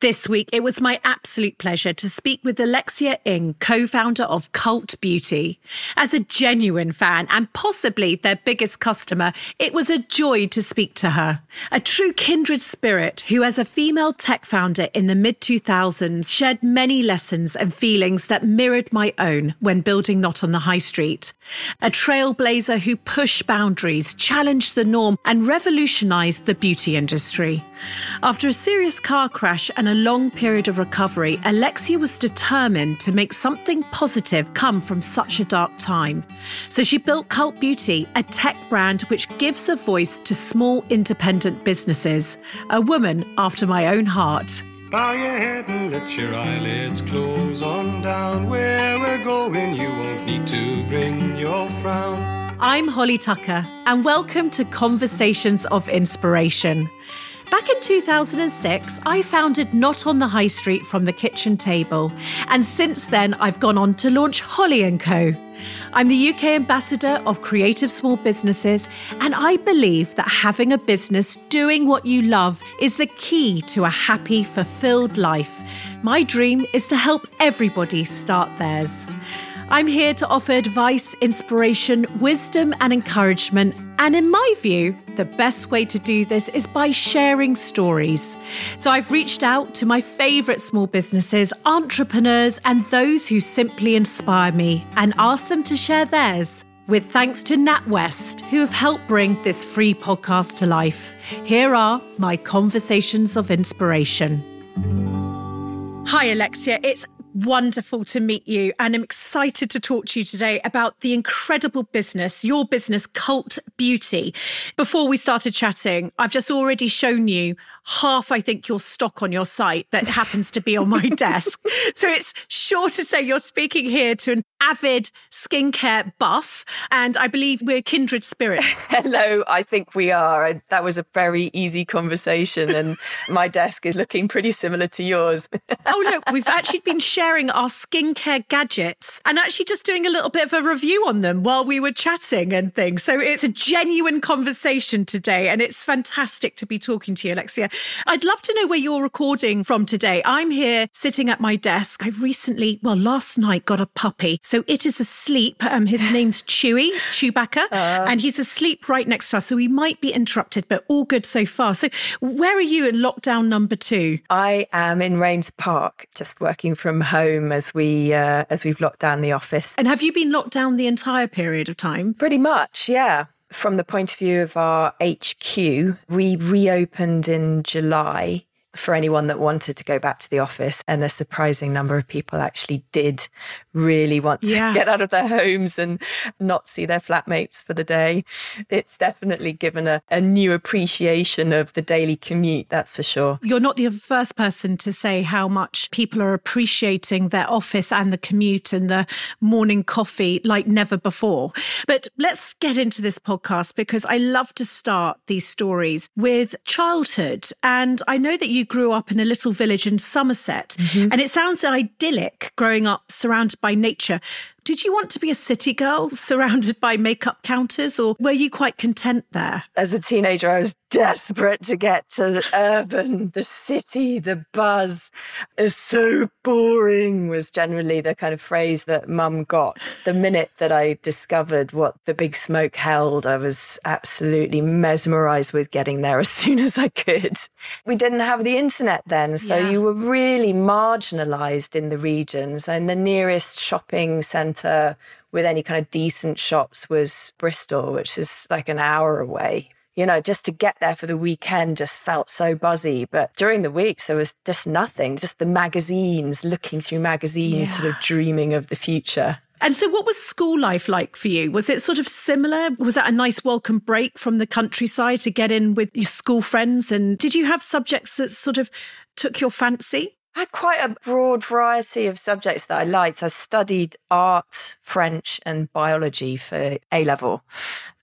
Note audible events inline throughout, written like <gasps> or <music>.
This week, it was my absolute pleasure to speak with Alexia Inge, co founder of Cult Beauty. As a genuine fan and possibly their biggest customer, it was a joy to speak to her. A true kindred spirit who, as a female tech founder in the mid 2000s, shared many lessons and feelings that mirrored my own when building Not on the High Street. A trailblazer who pushed boundaries, challenged the norm, and revolutionized the beauty industry. After a serious car crash and a long period of recovery, Alexia was determined to make something positive come from such a dark time. So she built Cult Beauty, a tech brand which gives a voice to small independent businesses. A woman after my own heart. Bow your head and let your eyelids close on down. Where we're going, you won't need to bring your frown. I'm Holly Tucker, and welcome to Conversations of Inspiration. Back in 2006, I founded Not on the High Street from the kitchen table, and since then I've gone on to launch Holly & Co. I'm the UK ambassador of creative small businesses, and I believe that having a business doing what you love is the key to a happy, fulfilled life. My dream is to help everybody start theirs. I'm here to offer advice, inspiration, wisdom, and encouragement. And in my view, the best way to do this is by sharing stories. So I've reached out to my favourite small businesses, entrepreneurs, and those who simply inspire me and asked them to share theirs. With thanks to NatWest, who have helped bring this free podcast to life. Here are my conversations of inspiration. Hi, Alexia. It's wonderful to meet you. And I'm excited to talk to you today about the incredible business, your business, Cult Beauty. Before we started chatting, I've just already shown you half, I think, your stock on your site that <laughs> happens to be on my desk. So it's sure to say you're speaking here to an avid skincare buff. And I believe we're kindred spirits. <laughs> Hello, I think we are. That was a very easy conversation. And my desk is looking pretty similar to yours. oh, look, we've <laughs> actually been sharing our skincare gadgets and actually just doing a little bit of a review on them while we were chatting and things. So it's a genuine conversation today. And it's fantastic to be talking to you, Alexia. I'd love to know where you're recording from today. I'm here sitting at my desk. I recently, well, last night got a puppy. So it is asleep. Um, his <laughs> name's Chewy, Chewbacca, uh, and he's asleep right next to us. So we might be interrupted, but all good so far. So where are you in lockdown number two? I am in Raynes Park, just working from home as we uh, as we've locked down the office. And have you been locked down the entire period of time? Pretty much, yeah. From the point of view of our HQ, we reopened in July for anyone that wanted to go back to the office. And a surprising number of people actually did really want to yeah. <laughs> get out of their homes and not see their flatmates for the day. It's definitely given a, a new appreciation of the daily commute, that's for sure. You're not the first person to say how much people are appreciating their office and the commute and the morning coffee like never before. But let's get into this podcast because I love to start these stories with childhood. And I know that you grew up in a little village in Somerset, mm-hmm. and it sounds idyllic growing up surrounded by nature. Did you want to be a city girl surrounded by makeup counters, or were you quite content there? As a teenager, I was desperate to get to urban, the city, the buzz. is so boring, was generally the kind of phrase that mum got. The minute that I discovered what the big smoke held, I was absolutely mesmerized with getting there as <laughs> soon as I could. We didn't have the internet then, so yeah. you were really marginalized in the regions, and the nearest shopping centre centre with any kind of decent shops was Bristol, which is like an hour away. You know, just to get there for the weekend just felt so buzzy. But during the weeks, there was just nothing, just the magazines, looking through magazines, yeah. sort of dreaming of the future. And so, what was school life like for you? Was it sort of similar? Was that a nice welcome break from the countryside to get in with your school friends? And did you have subjects that sort of took your fancy? I had quite a broad variety of subjects that I liked. I studied art, French, and biology for A level.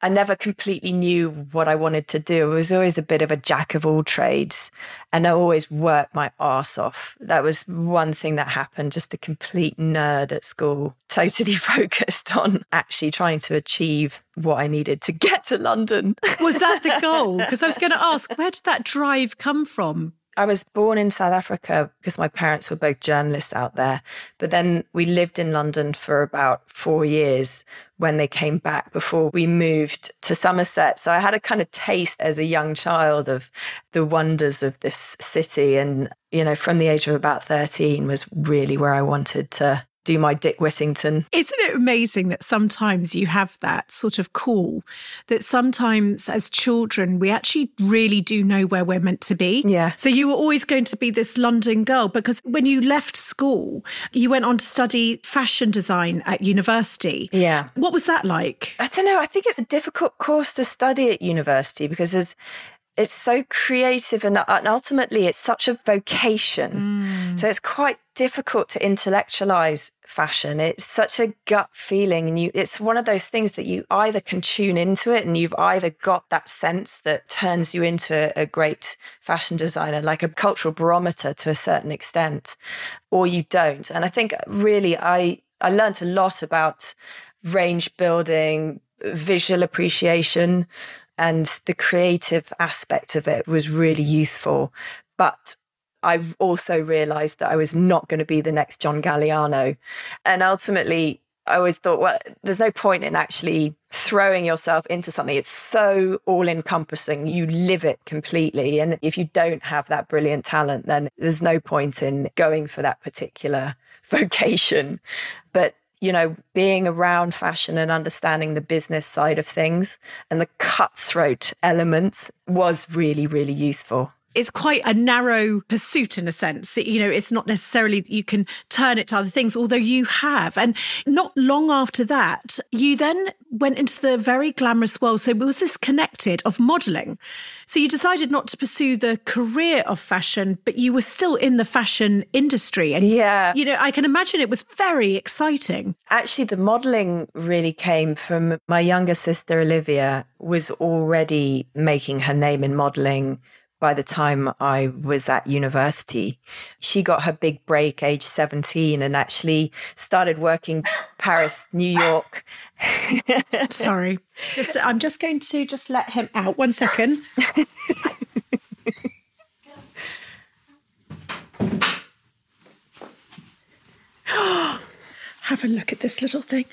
I never completely knew what I wanted to do. I was always a bit of a jack of all trades and I always worked my arse off. That was one thing that happened, just a complete nerd at school, <laughs> totally focused on actually trying to achieve what I needed to <laughs> get to London. Was that the goal? <laughs> Because I was going to ask, where did that drive come from? I was born in South Africa because my parents were both journalists out there. But then we lived in London for about four years when they came back before we moved to Somerset. So I had a kind of taste as a young child of the wonders of this city. And, you know, from the age of about 13 was really where I wanted to do my Dick Whittington. Isn't it amazing that sometimes you have that sort of call that sometimes as children we actually really do know where we're meant to be? Yeah. So you were always going to be this London girl because when you left school, you went on to study fashion design at university. Yeah. What was that like? I don't know. I think it's a difficult course to study at university because there's it's so creative and, and ultimately it's such a vocation. Mm. So it's quite difficult to intellectualize fashion. It's such a gut feeling and you it's one of those things that you either can tune into it and you've either got that sense that turns you into a great fashion designer, like a cultural barometer to a certain extent, or you don't. And I think really I I learned a lot about range building, visual appreciation, and the creative aspect of it was really useful. But I've also realized that I was not going to be the next John Galliano. And ultimately, I always thought, well, there's no point in actually throwing yourself into something. It's so all encompassing. You live it completely. And if you don't have that brilliant talent, then there's no point in going for that particular <laughs> vocation. But you know, being around fashion and understanding the business side of things and the cutthroat element was really, really useful it's quite a narrow pursuit in a sense. You know, it's not necessarily that you can turn it to other things, although you have. And not long after that, you then went into the very glamorous world. So was this connected of modeling? So you decided not to pursue the career of fashion, but you were still in the fashion industry. And yeah, you know, I can imagine it was very exciting. Actually, the modeling really came from my younger sister Olivia was already making her name in modeling by the time I was at university. She got her big break age 17 and actually started working Paris, New York. Sorry. Just, I'm just going to just let him out. One second. <gasps> Have a look at this little thing.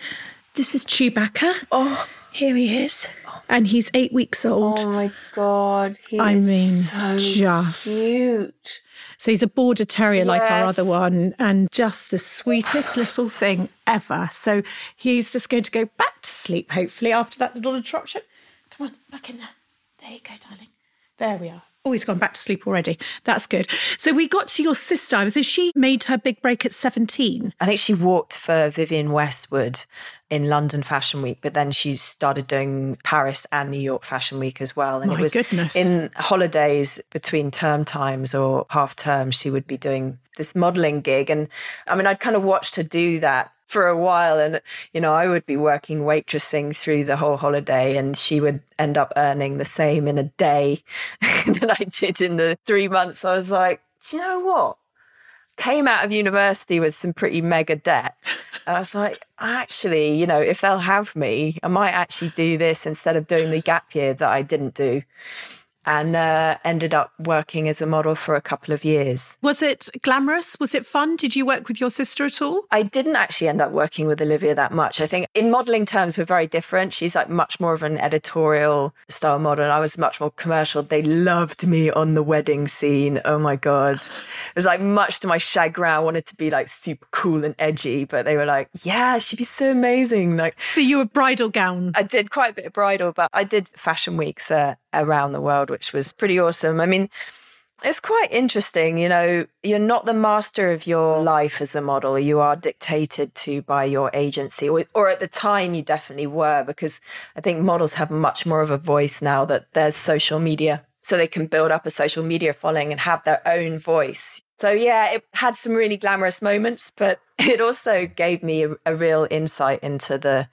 This is Chewbacca. Oh. Here he is. And he's eight weeks old. Oh my God. I mean, so just cute. So he's a border terrier yes. like our other one and just the sweetest little thing ever. So he's just going to go back to sleep, hopefully, after that little interruption. Come on, back in there. There you go, darling. There we are. Oh, he's gone back to sleep already. That's good. So we got to your sister. So she made her big break at 17. I think she walked for Vivienne Westwood in London Fashion Week, but then she started doing Paris and New York Fashion Week as well. And My it was goodness. in holidays between term times or half term, she would be doing this modeling gig. And I mean, I'd kind of watched her do that for a while. And, you know, I would be working waitressing through the whole holiday and she would end up earning the same in a day <laughs> that I did in the three months. I was like, do you know what? Came out of university with some pretty mega debt. And I was like, actually, you know, if they'll have me, I might actually do this instead of doing the gap year that I didn't do and uh, ended up working as a model for a couple of years. Was it glamorous? Was it fun? Did you work with your sister at all? I didn't actually end up working with Olivia that much. I think in modeling terms, we're very different. She's like much more of an editorial style model, and I was much more commercial. They loved me on the wedding scene. Oh my God. It was like much to my chagrin. I wanted to be like super cool and edgy, but they were like, yeah, she'd be so amazing. Like, so you were bridal gown? I did quite a bit of bridal, but I did fashion weeks uh, around the world which was pretty awesome. I mean, it's quite interesting, you know, you're not the master of your life as a model. You are dictated to by your agency, or, or, at the time you definitely were, because I think models have much more of a voice now that there's social media. So they can build up a social media following and have their own voice. So, yeah, it had some really glamorous moments, but <laughs> it also gave me a, a real insight into the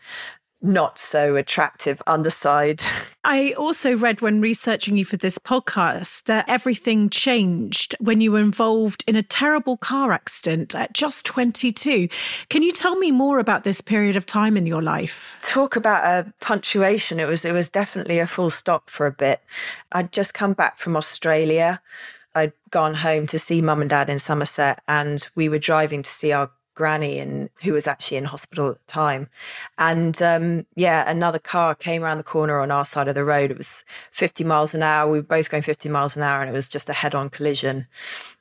not so attractive underside. <laughs> I also read when researching you for this podcast that everything changed when you were involved in a terrible car accident at just 22. Can you tell me more about this period of time in your life? Talk about a punctuation. It was it was definitely a full stop for a bit. I'd just come back from Australia I'd gone home to see mum and dad in Somerset, and we were driving to see our granny and who was actually in hospital at the time. And um, yeah another car came around the corner on our side of the road. It was 50 miles an hour. We were both going 50 miles an hour and it was just a head-on collision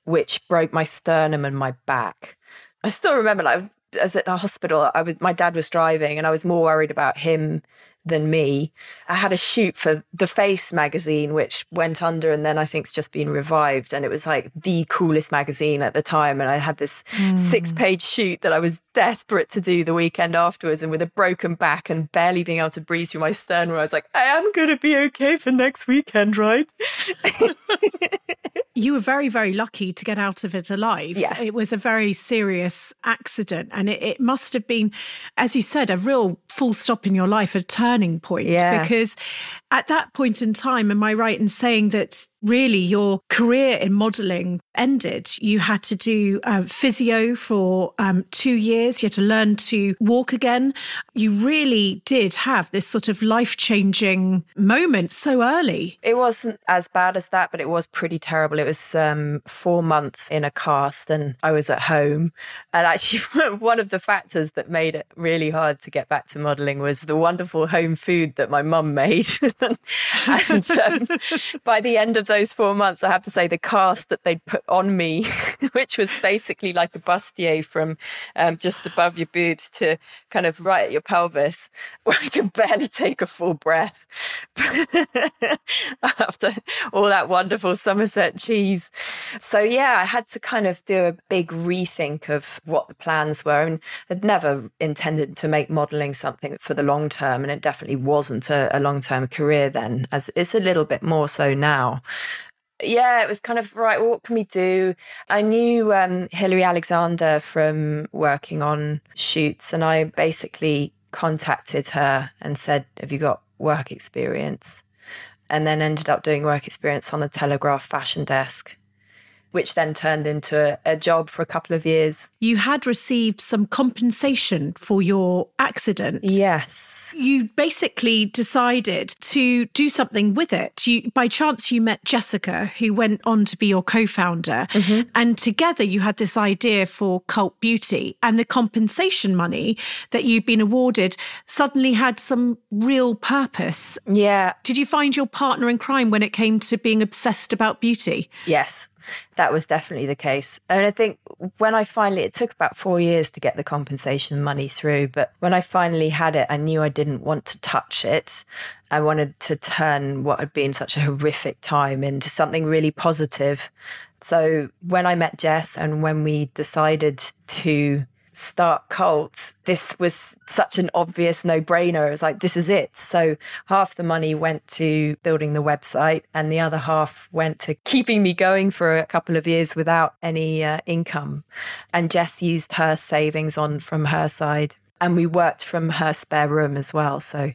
which broke my sternum and my back. I still remember like as at the hospital i was my dad was driving and i was more worried about him than me. I had a shoot for The Face magazine, which went under and then I think it's just been revived. And it was like the coolest magazine at the time. And I had this mm. six page shoot that I was desperate to do the weekend afterwards. And with a broken back and barely being able to breathe through my sternum, I was like, I am going to be okay for next weekend, right? <laughs> you were very, very lucky to get out of it alive. Yeah. It was a very serious accident. And it, it must have been, as you said, a real full stop in your life, a turning point. Yeah. Because at that point in time, am I right in saying that really your career in modeling ended? You had to do uh, physio for um, two years, you had to learn to walk again. You really did have this sort of life changing moment so early. It wasn't as bad as that, but it was pretty terrible. It was um, four months in a cast, and I was at home. And actually, <laughs> one of the factors that made it really hard to get back to modeling was the wonderful home food that my mum made. <laughs> <laughs> and um, by the end of those four months, I have to say the cast that they'd put on me, <laughs> which was basically like a bustier from um, just above your boobs to kind of right at your pelvis, <laughs> where I could barely take a full breath after all that wonderful Somerset cheese. So yeah, I had to kind of do a big rethink of what the plans were. And I'd never intended to make modeling something for the long term, and it definitely wasn't a, a long term career then, as it's a little bit more so now yeah, it was kind of right. What can we do? I knew um, Hilary Alexander from working on shoots, and I basically contacted her and said, "Have you got work experience?" And then ended up doing work experience on the Telegraph fashion desk which then turned into a, a, job for a couple of years. You had received some compensation for your accident. Yes. You basically decided to do something with it. You, by chance, you met Jessica, who went on to be your co founder. Mm-hmm. And together you had this idea for Cult Beauty. And the compensation money that you'd been awarded suddenly had some real purpose. Yeah. Did you find your partner in crime when it came to being obsessed about beauty? Yes that was definitely the case. And I think when I finally, it took about four years to get the compensation money through, but when I finally had it, I knew I didn't want to touch it. I wanted to turn what had been such a horrific time into something really positive. So when I met Jess and when we decided to start Cult, this was such an obvious no brainer. It was like, this is it. So half the money went to building the website and the other half went to keeping me going for a couple of years without any uh, income. And Jess used her savings on from her side and we worked from her spare room as well. So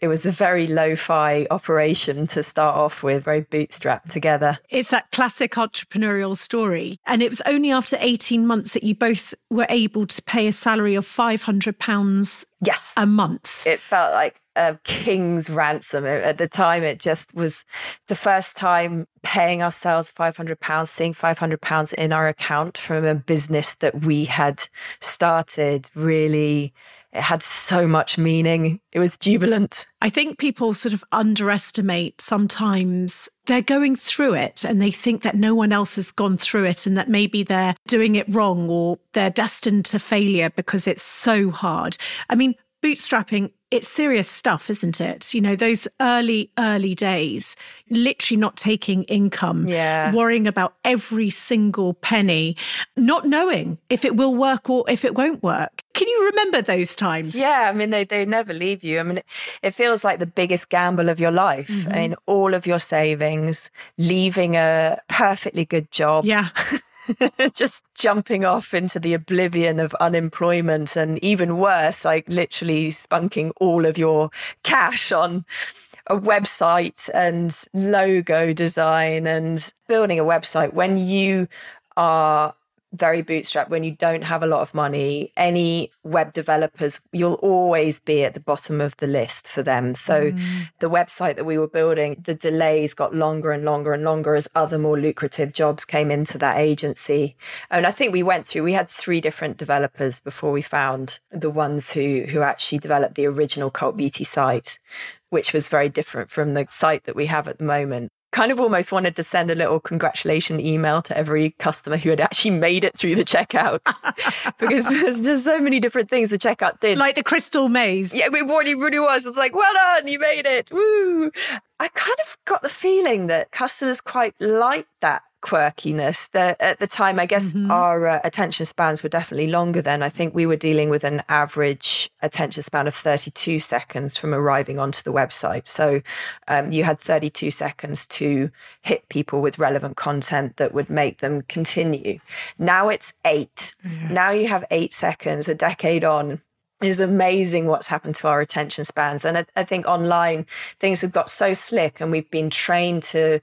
it was a very lo fi operation to start off with, very bootstrapped together. It's that classic entrepreneurial story. And it was only after 18 months that you both were able to pay a salary of £500 yes. a month. It felt like a king's ransom. At the time, it just was the first time paying ourselves £500, seeing £500 in our account from a business that we had started really. It had so much meaning. It was jubilant. I think people sort of underestimate sometimes they're going through it and they think that no one else has gone through it and that maybe they're doing it wrong or they're destined to failure because it's so hard. I mean, bootstrapping it's serious stuff, isn't it? You know, those early, early days, literally not taking income, yeah. worrying about every single penny, not knowing if it will work or if it won't work. Can you remember those times? Yeah, I mean, they, they never leave you. I mean, it, feels like the biggest gamble of your life. Mm-hmm. I mean, all of your savings, leaving a perfectly good job. Yeah. <laughs> just jumping off into the oblivion of unemployment and even worse, like literally spunking all of your cash on a website and logo design and building a website when you are very bootstrapped, when you don't have a lot of money, any web developers, you'll always be at the bottom of the list for them. So mm. the website that we were building, the delays got longer and longer and longer as other more lucrative jobs came into that agency. And I think we went through, we had three different developers before we found the ones who, who actually developed the original cult beauty site which was very different from the site that we have at the moment kind of almost wanted to send a little congratulation email to every customer who had actually made it through the checkout <laughs> because there's just so many different things the checkout did. Like the crystal maze. Yeah, it really, really was. It's like, well done, you made it. Woo. I kind of got the feeling that customers quite liked that quirkiness. That at the time, I guess mm-hmm. our uh, attention spans were definitely longer then. I think we were dealing with an average attention span of 32 seconds from arriving onto the website. So um, you had 32 seconds to hit people with relevant content that would make them continue. Now it's eight. Yeah. Now you have eight seconds, a decade on is amazing what's happened to our attention spans. And I, I, think online things have got so slick and we've been trained to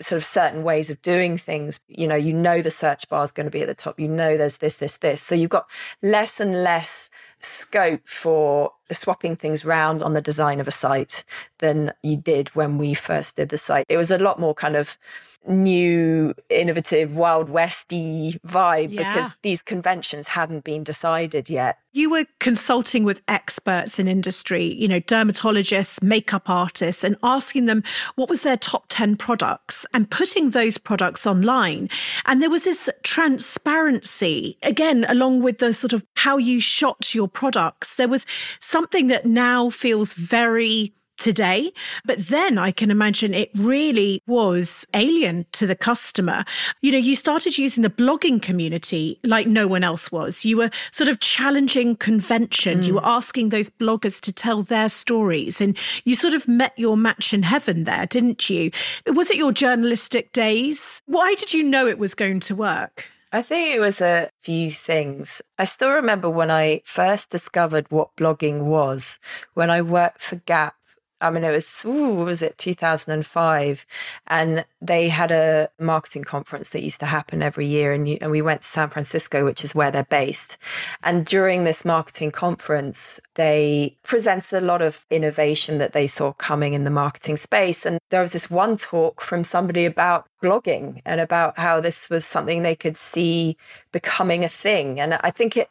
sort of certain ways of doing things. You know, you know the search bar is going to be at the top. You know there's this, this, this. So you've got less and less scope for swapping things around on the design of a site than you did when we first did the site. It was a lot more kind of new, innovative, Wild Westy vibe yeah. because these conventions hadn't been decided yet. You were consulting with experts in industry, you know, dermatologists, makeup artists, and asking them what was their top 10 products and putting those products online. And there was this transparency, again, along with the sort of how you shot your products. There was something that now feels very today. But then I can imagine it really was alien to the customer. You know, you started using the blogging community like no one else was. You were sort of challenging convention. Mm. You were asking those bloggers to tell their stories and you sort of met your match in heaven there, didn't you? Was it your journalistic days? Why did you know it was going to work? I think it was a few things. I still remember when I first discovered what blogging was when I worked for Gap I mean, it was, ooh, was it 2005? And they had a marketing conference that used to happen every year. And, you, and we went to San Francisco, which is where they're based. And during this marketing conference, they presented a lot of innovation that they saw coming in the marketing space. And there was this one talk from somebody about blogging and about how this was something they could see becoming a thing. And I think it,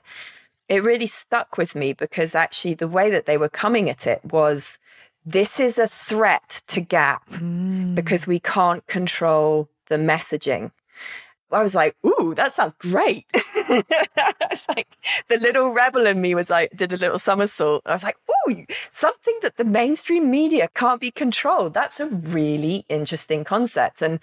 it really stuck with me because actually the way that they were coming at it was this is a threat to Gap mm. because we can't control the messaging. I was like, ooh, that sounds great. <laughs> it's like the little rebel in me was like, did a little somersault. I was like, ooh, something that the mainstream media can't be controlled. That's a really interesting concept. And,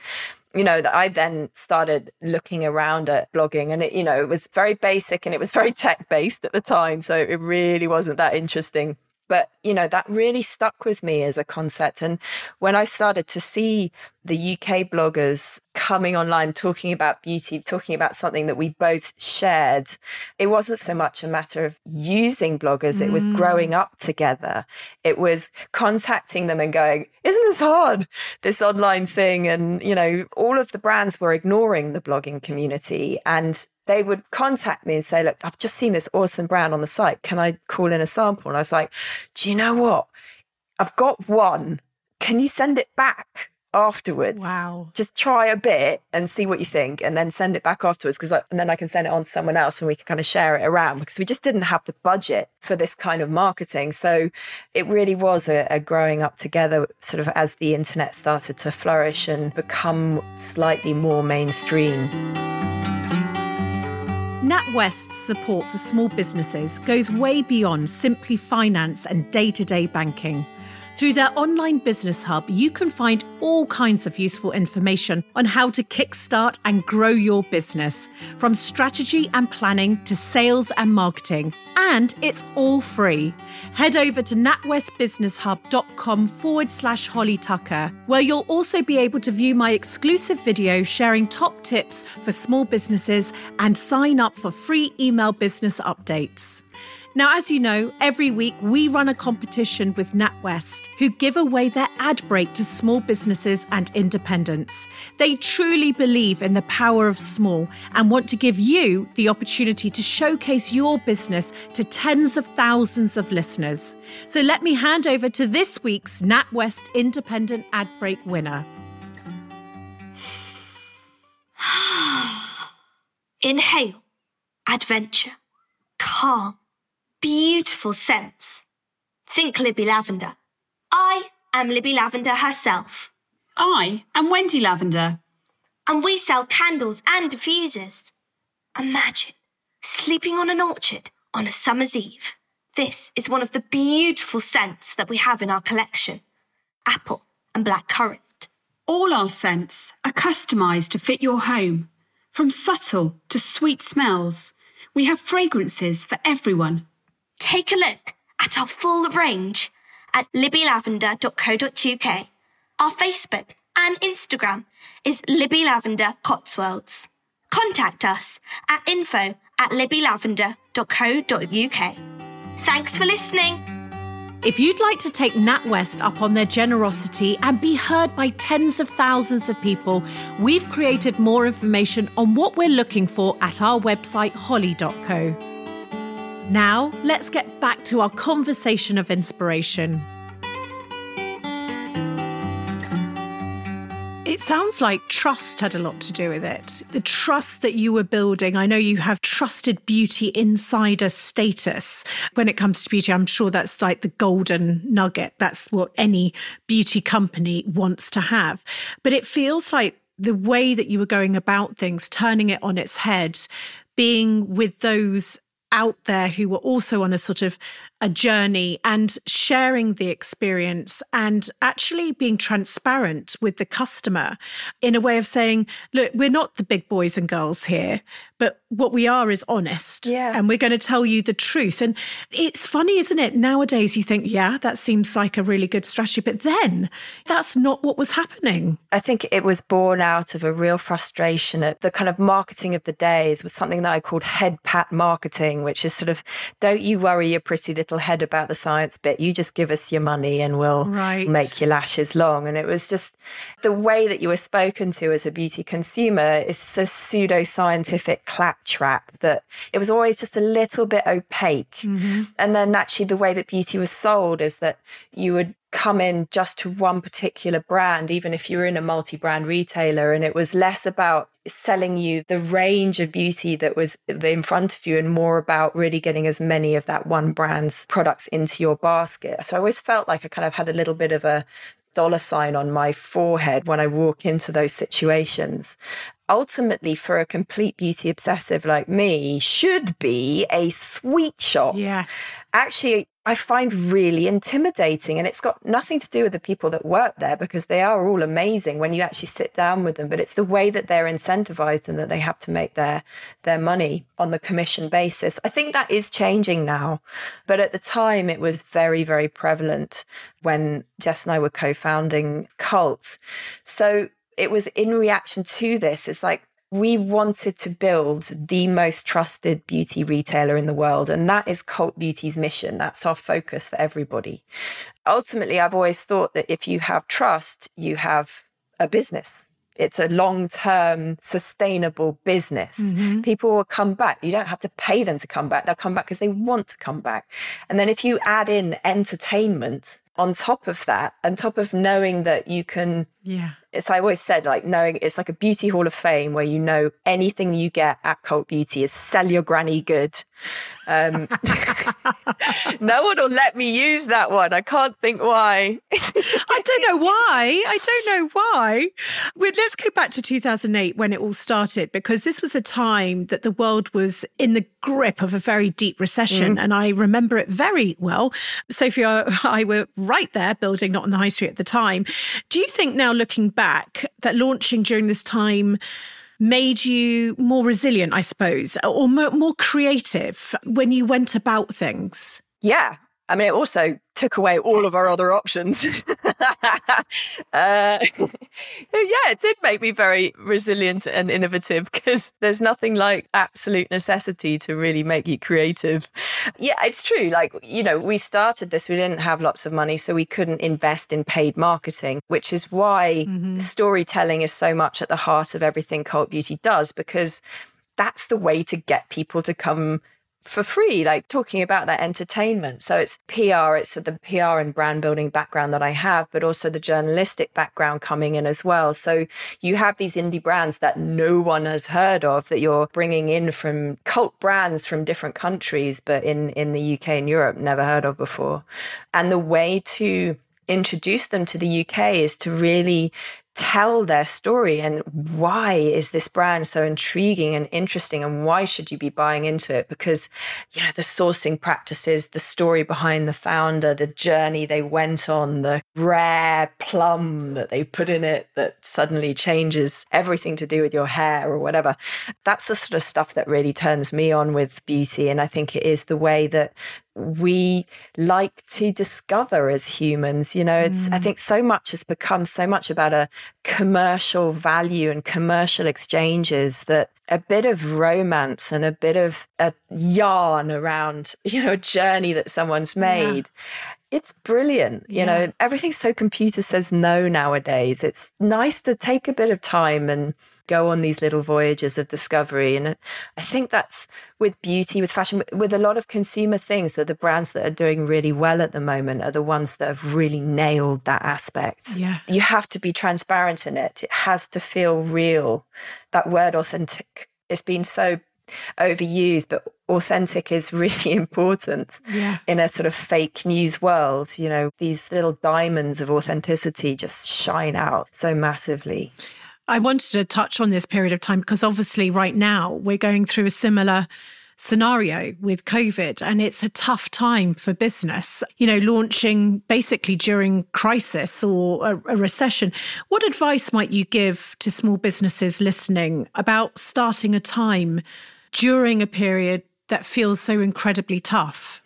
you know, that I then started looking around at blogging and it, you know, it was very basic and it was very <laughs> tech based at the time. So it really wasn't that interesting but, you know, that really stuck with me as a concept. And when I started to see the UK bloggers coming online talking about beauty, talking about something that we both shared, it wasn't so much a matter of using bloggers, it was mm. growing up together. It was contacting them and going, Isn't this hard? This online thing. And, you know, all of the brands were ignoring the blogging community. And they would contact me and say, Look, I've just seen this awesome brand on the site. Can I call in a sample? And I was like, Do you know what? I've got one. Can you send it back? afterwards. Wow. Just try a bit and see what you think and then send it back afterwards because and then I can send it on to someone else and we can kind of share it around because we just didn't have the budget for this kind of marketing. So it really was a, a growing up together sort of as the internet started to flourish and become slightly more mainstream. NatWest's support for small businesses goes way beyond simply finance and day to day banking. Through their online business hub, you can find all kinds of useful information on how to kickstart and grow your business, from strategy and planning to sales and marketing. And it's all free. Head over to natwestbusinesshub.com forward slash Holly Tucker, where you'll also be able to view my exclusive video sharing top tips for small businesses and sign up for free email business updates. Now, as you know, every week we run a competition with NatWest, who give away their ad break to small businesses and independents. They truly believe in the power of small and want to give you the opportunity to showcase your business to tens of thousands of listeners. So let me hand over to this week's NatWest Independent Ad Break winner. <sighs> Inhale, adventure, calm beautiful scents. Think Libby Lavender. I am Libby Lavender herself. I am Wendy Lavender. And we sell candles and diffusers. Imagine sleeping on an orchard on a summer's eve. This is one of the beautiful scents that we have in our collection apple and black currant. All our scents are customised to fit your home. From subtle to sweet smells, we have fragrances for everyone take a look at our full range at libbylavender.co.uk. Our Facebook and Instagram is Libby Lavender Cotswolds. Contact us at info at libbylavender.co.uk. Thanks for listening. If you'd like to take NatWest up on their generosity and be heard by tens of thousands of people, we've created more information on what we're looking for at our website, holly.co. Now, let's get back to our conversation of inspiration. It sounds like trust had a lot to do with it. The trust that you were building. I know you have trusted beauty insider status when it comes to beauty. I'm sure that's like the golden nugget. That's what any beauty company wants to have. But it feels like the way that you were going about things, turning it on its head, being with those out there who were also on a sort of a journey and sharing the experience and actually being transparent with the customer in a way of saying, look, we're not the big boys and girls here, but what we are is honest. Yeah. And we're going to tell you the truth. And it's funny, isn't it? Nowadays, you think, yeah, that seems like a really good strategy. But then that's not what was happening. I think it was born out of a real frustration at the kind of marketing of the days was something that I called head pat marketing, which is sort of, don't you worry your pretty little head about the science bit. You just give us your money and we'll right. make your lashes long. And it was just the way that you were spoken to as a beauty consumer. It's a pseudo scientific claptrap that it was always just a little bit opaque. Mm-hmm. And then actually the way that beauty was sold is that you would come in just to one particular brand, even if you were in a multi brand retailer. And it was less about selling you the range of beauty that was in front of you and more about really getting as many of that one brand's products into your basket. So I always felt like I kind of had a little bit of a dollar sign on my forehead when I walk into those situations ultimately for a complete beauty obsessive like me should be a sweet shop. Yes. Actually, I find really intimidating. And it's got nothing to do with the people that work there because they are all amazing when you actually sit down with them. But it's the way that they're incentivized and that they have to make their, their money on the commission basis. I think that is changing now. But at the time, it was very, very prevalent when Jess and I were co founding Cult. So it was in reaction to this. It's like we wanted to build the most trusted beauty retailer in the world. And that is Cult Beauty's mission. That's our focus for everybody. Ultimately, I've always thought that if you have trust, you have a business. It's a long term, sustainable business. Mm-hmm. People will come back. You don't have to pay them to come back. They'll come back because they want to come back. And then if you add in entertainment on top of that, on top of knowing that you can yeah it's I always said like knowing it's like a beauty hall of fame where you know anything you get at Cult Beauty is sell your granny good. Um, <laughs> no one will let me use that one. I can't think why. <laughs> I don't know why. I don't know why. let's go back to 2008 when it all started because this was a time that the world was in the grip of a very deep recession, mm. and I remember it very well. Sophia, I were right there building Not on the High Street at the time. Do you think now, looking back, that launching during this time made you more resilient, I suppose, or more, creative when you went about things? Yeah, I mean, it also took away all of our other options. <laughs> uh, <laughs> yeah, it did make me very resilient and innovative because there's nothing like absolute necessity to really make you creative. Yeah, it's true. Like, you know, we started this, we didn't have lots of money, so we couldn't invest in paid marketing, which is why mm-hmm. storytelling is so much at the heart of everything Cult Beauty does because that's the way to get people to come for free, like talking about that entertainment. So it's PR, it's the PR and brand building background that I have, but also the journalistic background coming in as well. So you have these indie brands that no one has heard of that you're bringing in from cult brands from different countries, but in, in the UK and Europe, never heard of before. And the way to introduce them to the UK is to really tell their story and why is this brand so intriguing and interesting and why should you be buying into it? Because you know the sourcing practices the story behind the founder the journey they went on the rare plum that they put in it that suddenly changes everything to do with your hair or whatever. That's the sort of stuff that really turns me on with beauty and i think it is the way that we like to discover as humans. You know, it's, mm. I think so much has become so much about a commercial value and commercial exchanges that a bit of romance and a bit of a yarn around, <laughs> you know, a journey that someone's made. Yeah. It's brilliant. You yeah. know, everything so computer says no nowadays. It's nice to take a bit of time and go on these little voyages of discovery. And I think that's with beauty, with fashion, with a lot of consumer things that the brands that are doing really well at the moment are the ones that have really nailed that aspect. Yeah. You have to be transparent in it. It has to feel real. That word authentic, it's been so overused, but authentic is <laughs> really important yeah. in a sort of fake news world. You know, these little diamonds of authenticity just shine out so massively. I wanted to touch on this period of time because obviously, right now, we're going through a similar scenario with COVID, and it's a tough time for business, you know, launching basically during crisis or a, a, recession. What advice might you give to small businesses listening about starting a time during a period that feels so incredibly tough?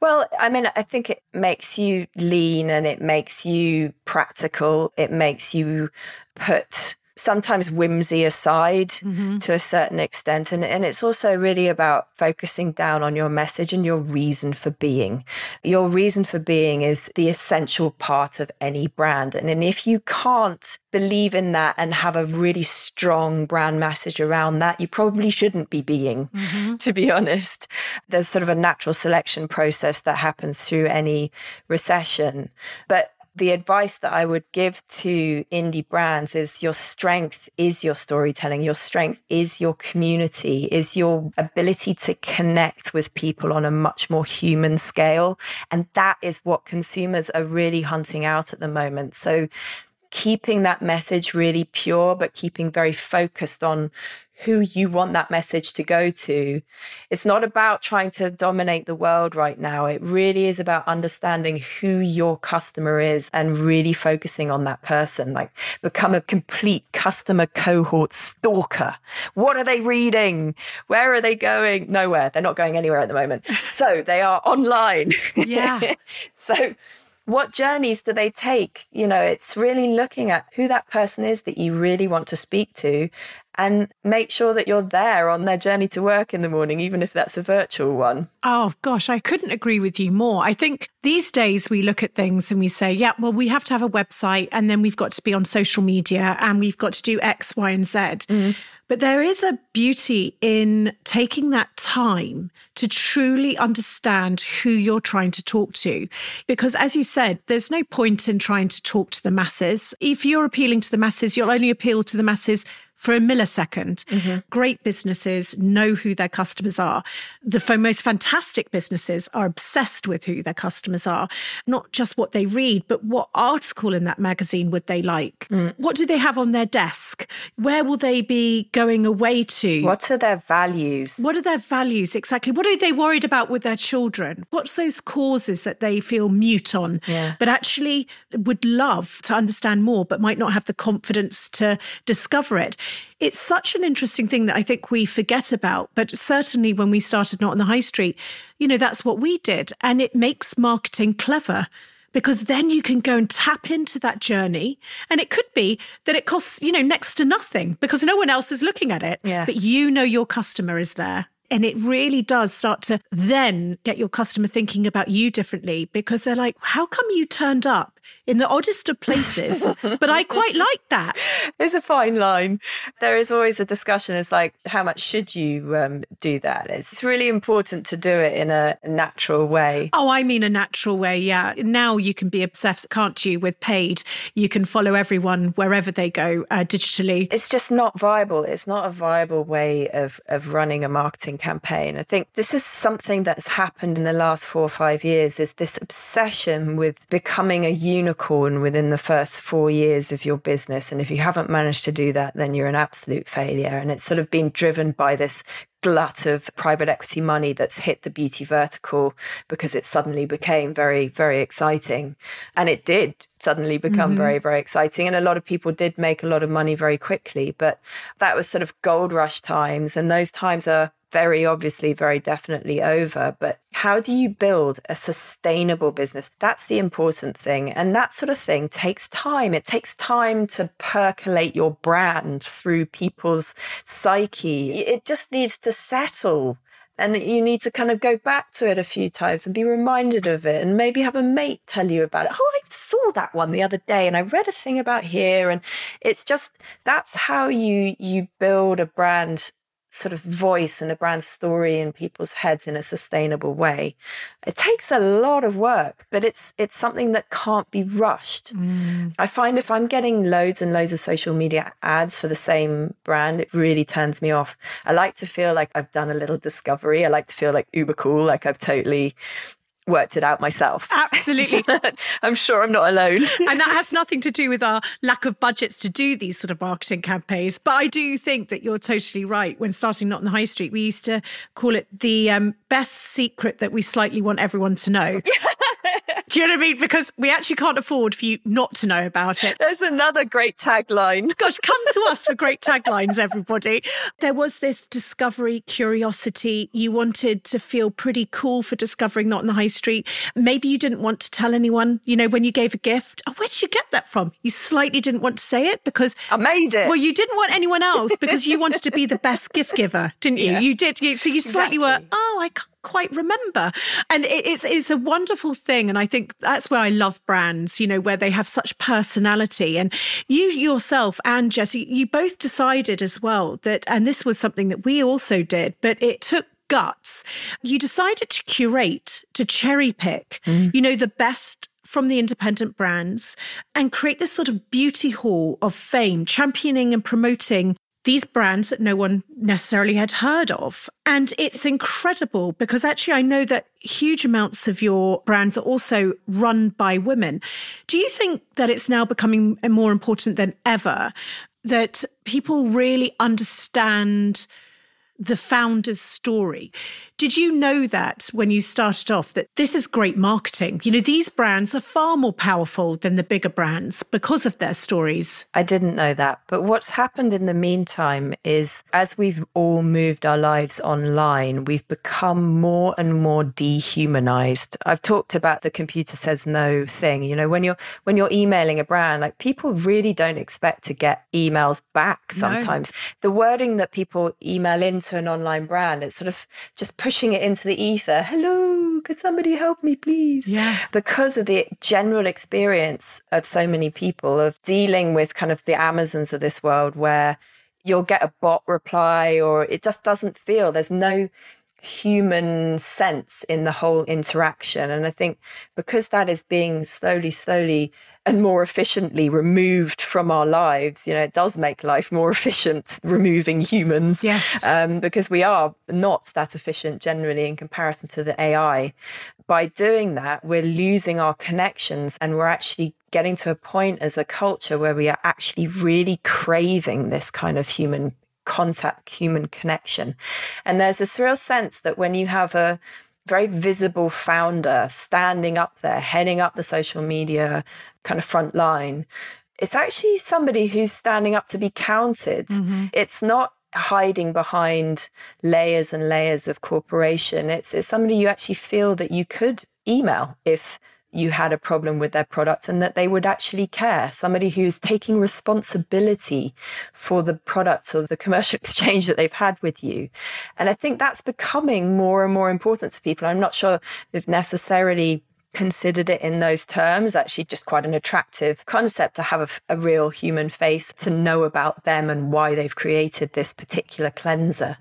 Well, I mean, I think it makes you lean and it makes you practical. It makes you put sometimes whimsy aside mm-hmm. to a certain extent. And, and it's also really about focusing down on your message and your reason for being. Your reason for being is the essential part of any brand. And, and if you can't believe in that and have a really strong brand message around that, you probably shouldn't be being, mm-hmm. <laughs> to be honest. There's sort of a natural selection process that happens through any recession. But the advice that I would give to indie brands is your strength is your storytelling. Your strength is your community, is your ability to connect with people on a much more human scale. And that is what consumers are really hunting out at the moment. So keeping that message really pure, but keeping very focused on who you want that message to go to. It's not about trying to dominate the world right now. It really is about understanding who your customer is and really focusing on that person. Like become a complete customer cohort stalker. What are they reading? Where are they going? Nowhere. They're not going anywhere at the moment. <laughs> So they are online. Yeah. <laughs> so what journeys do they take? You know, it's really looking at who that person is that you really want to speak to and make sure that you're there on their journey to work in the morning, even if that's a virtual one. Oh, gosh, I couldn't agree with you more. I think these days we look at things and we say, yeah, well, we have to have a website and then we've got to be on social media and we've got to do X, Y, and Z. Mm. But there is a beauty in taking that time to truly understand who you're trying to talk to. Because as you said, there's no point in trying to talk to the masses. If you're appealing to the masses, you'll only appeal to the masses for a millisecond. Mm-hmm. Great businesses know who their customers are. The most fantastic businesses are obsessed with who their customers are, not just what they read, but what article in that magazine would they like? Mm. What do they have on their desk? Where will they be going away to? What are their values? What are their values exactly? What are they worried about with their children? What's those causes that they feel mute on, yeah. but actually would love to understand more, but might not have the confidence to discover it? It's such an interesting thing that I think we forget about. But certainly when we started Not on the High Street, you know, that's what we did. And it makes marketing clever because then you can go and tap into that journey. And it could be that it costs, you know, next to nothing because no one else is looking at it. Yeah. But you know your customer is there. And it really does start to then get your customer thinking about you differently because they're like, how come you turned up in the oddest of places? but I quite like that. <laughs> It's a fine line. There is always a discussion. as like, how much should you um, do that? It's really important to do it in a natural way. Oh, I mean a natural way. Yeah. Now you can be obsessed, can't you, with paid? You can follow everyone wherever they go uh, digitally. It's just not viable. It's not a viable way of, of running a marketing campaign. I think this is something that's happened in the last four or five years is this obsession with becoming a unicorn within the first four years of your business. And if you haven't managed to do that, then you're an absolute failure. And it's sort of been driven by this glut of private equity money that's hit the beauty vertical because it suddenly became very, very exciting. And it did suddenly become mm-hmm. very, very exciting. And a lot of people did make a lot of money very quickly. But that was sort of gold rush times. And those times are very obviously, very definitely over. But how do you build a sustainable business? That's the important thing. And that sort of thing takes time. It takes time to percolate your brand through people's psyche. It just needs to settle. And you need to kind of go back to it a few times and be reminded of it and maybe have a mate tell you about it. Oh, I saw that one the other day and I read a thing about here. And it's just that's how you you build a brand sort of voice and a brand story in people's heads in a sustainable way. It takes a lot of work, but it's it's something that can't be rushed. Mm. I find if I'm getting loads and loads of social media ads for the same brand, it really turns me off. I like to feel like I've done a little discovery. I like to feel like uber cool, like I've totally worked it out myself. Absolutely. <laughs> I'm sure I'm not alone. <laughs> and that has nothing to do with our lack of budgets to do these sort of marketing campaigns. But I do think that you're totally right. When starting Not On The High Street, we used to call it the um, best secret that we slightly want everyone to know. <laughs> Do you know what I mean? Because we actually can't afford for you not to know about it. There's another great tagline. <laughs> Gosh, come to us for great taglines, everybody. There was this discovery curiosity. You wanted to feel pretty cool for discovering Not On The High Street. Maybe you didn't want to tell anyone, you know, when you gave a gift. Oh, where did you get that from? You slightly didn't want to say it because I made it. Well, you didn't want anyone else because you wanted to be the best gift giver, didn't you? Yeah. You did. You, so you slightly exactly. were, oh, I can't quite remember. And it, it's it's a wonderful thing. And I think that's where I love brands, you know, where they have such personality. And you yourself and Jesse, you both decided as well that, and this was something that we also did, but it took guts. You decided to curate, to cherry pick, mm. you know, the best from the independent brands and create this sort of beauty hall of fame, championing and promoting these brands that no one necessarily had heard of. And it's incredible because actually, I know that huge amounts of your brands are also run by women. Do you think that it's now becoming more important than ever that people really understand? the founder's story. Did you know that when you started off that this is great marketing? You know, these brands are far more powerful than the bigger brands because of their stories. I didn't know that. But what's happened in the meantime is as we've all moved our lives online, we've become more and more dehumanized. I've talked about the computer says no thing. You know, when you're when you're emailing a brand, like people really don't expect to get emails back sometimes. No. The wording that people email into an online brand, it's sort of just pushing it into the ether. Hello, could somebody help me, please? Yeah. Because of the general experience of so many people of dealing with kind of the Amazons of this world where you'll get a bot reply or it just doesn't feel there's no human sense in the whole interaction. And I think because that is being slowly, slowly and more efficiently removed from our lives, you know, it does make life more <laughs> efficient removing humans. Yes. Um, because we are not that efficient generally in comparison to the AI. By doing that, we're losing our connections and we're actually getting to a point as a culture where we are actually really craving this kind of human contact, human connection. And there's this real sense that when you have a very visible founder standing up there, heading up the social media kind of front line, it's actually somebody who's standing up to be counted. Mm-hmm. It's not hiding behind layers and layers of corporation. It's, it's somebody you actually feel that you could email if you had a problem with their product and that they would actually care. Somebody who's taking responsibility for the product or the commercial <laughs> exchange that they've had with you. And I think that's becoming more and more important to people. I'm not sure they've necessarily considered it in those terms. Actually, just quite an attractive concept to have a, a, real human face, to know about them and why they've created this particular cleanser.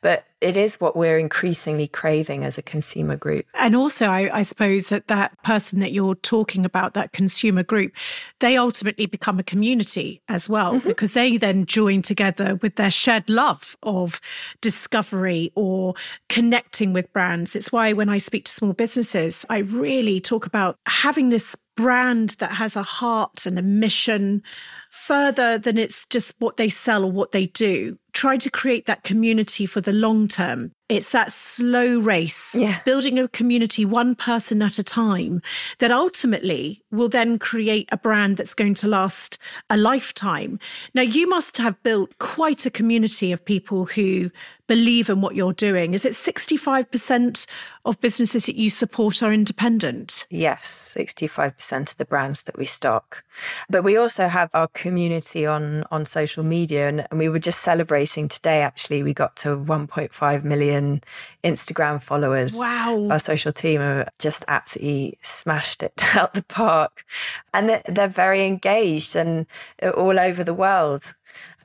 But it is what we're increasingly craving as a consumer group. And also, I, I, suppose that that person that you're talking about, that consumer group, they ultimately become a community as well, mm-hmm. because they then join together with their shared love of discovery or connecting with brands. It's why when I speak to small businesses, I really talk about having this brand that has a heart and a mission further than it's just what they sell or what they do. Try to create that community for the long term. It's that slow race, yeah. building a community one person at a time that ultimately will then create a brand that's going to last a lifetime. Now, you must have built quite a community of people who believe in what you're doing. Is it 65% of businesses that you support are independent? Yes, 65% of the brands that we stock. But we also have our community on, on social media, and, and we were just celebrating today, actually. We got to 1.5 million Instagram followers. Wow. Our social team have just absolutely smashed it <laughs> out the park. And they're, they're very engaged and all over the world.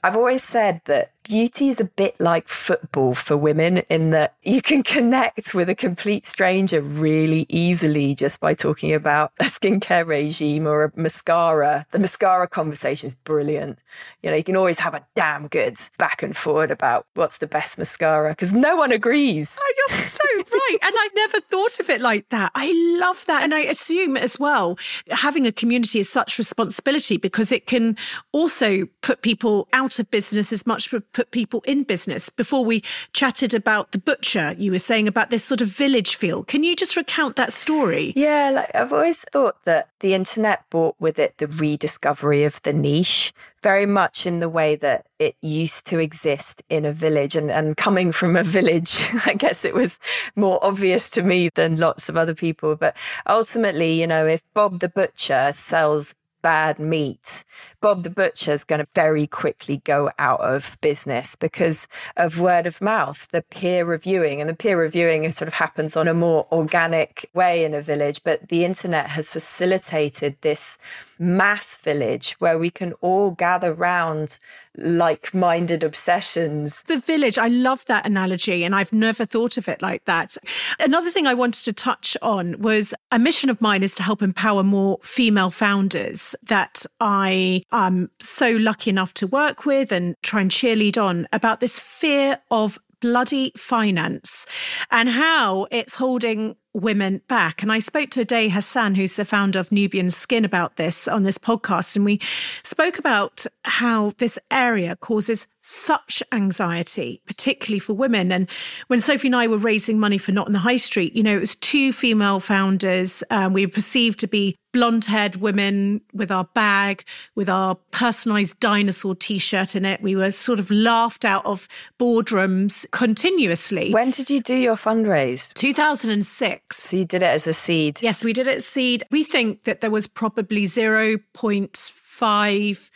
I've always said that beauty is a bit like football for women in that you can connect with a complete stranger really easily just by talking about a skincare regime or a mascara. The mascara conversation is brilliant. You know, you can always have a damn good back and forward about what's the best mascara because no one agrees. Oh, you're so <laughs> right. And I've never thought of it like that. I love that. And I assume as well, having a community is such responsibility because it can also put people out of business as much put people in business. Before we chatted about the butcher, you were saying about this sort of village feel. Can you just recount that story? Yeah, like I've always thought that the internet brought with it the rediscovery of the niche very much in the way that it used to exist in a village. And, and coming from a village, <laughs> I guess it was more obvious to me than lots of other people. But ultimately, you know, if Bob the Butcher sells bad meat, Bob the Butcher is going to very quickly go out of business because of word of mouth, the peer reviewing. And the peer reviewing sort of happens on a more organic way in a village, but the internet has facilitated this mass village where we can all gather round like minded obsessions. The village, I love that analogy, and I've never thought of it like that. Another thing I wanted to touch on was a mission of mine is to help empower more female founders that I I'm so lucky enough to work with and try and cheerlead on about this fear of bloody finance and how it's holding women back. And I spoke to Ade Hassan, who's the founder of Nubian Skin, about this on this podcast. And we spoke about how this area causes such anxiety, particularly for women. And when Sophie and I were raising money for Not On The High Street, you know, it was two female founders. Um, we were perceived to be blonde haired women with our bag, with our personalized dinosaur t shirt in it. We were sort of laughed out of boardrooms continuously. When did you do your fundraise? 2006. So you did it as a seed? Yes, we did it as seed. We think that there was probably 0.5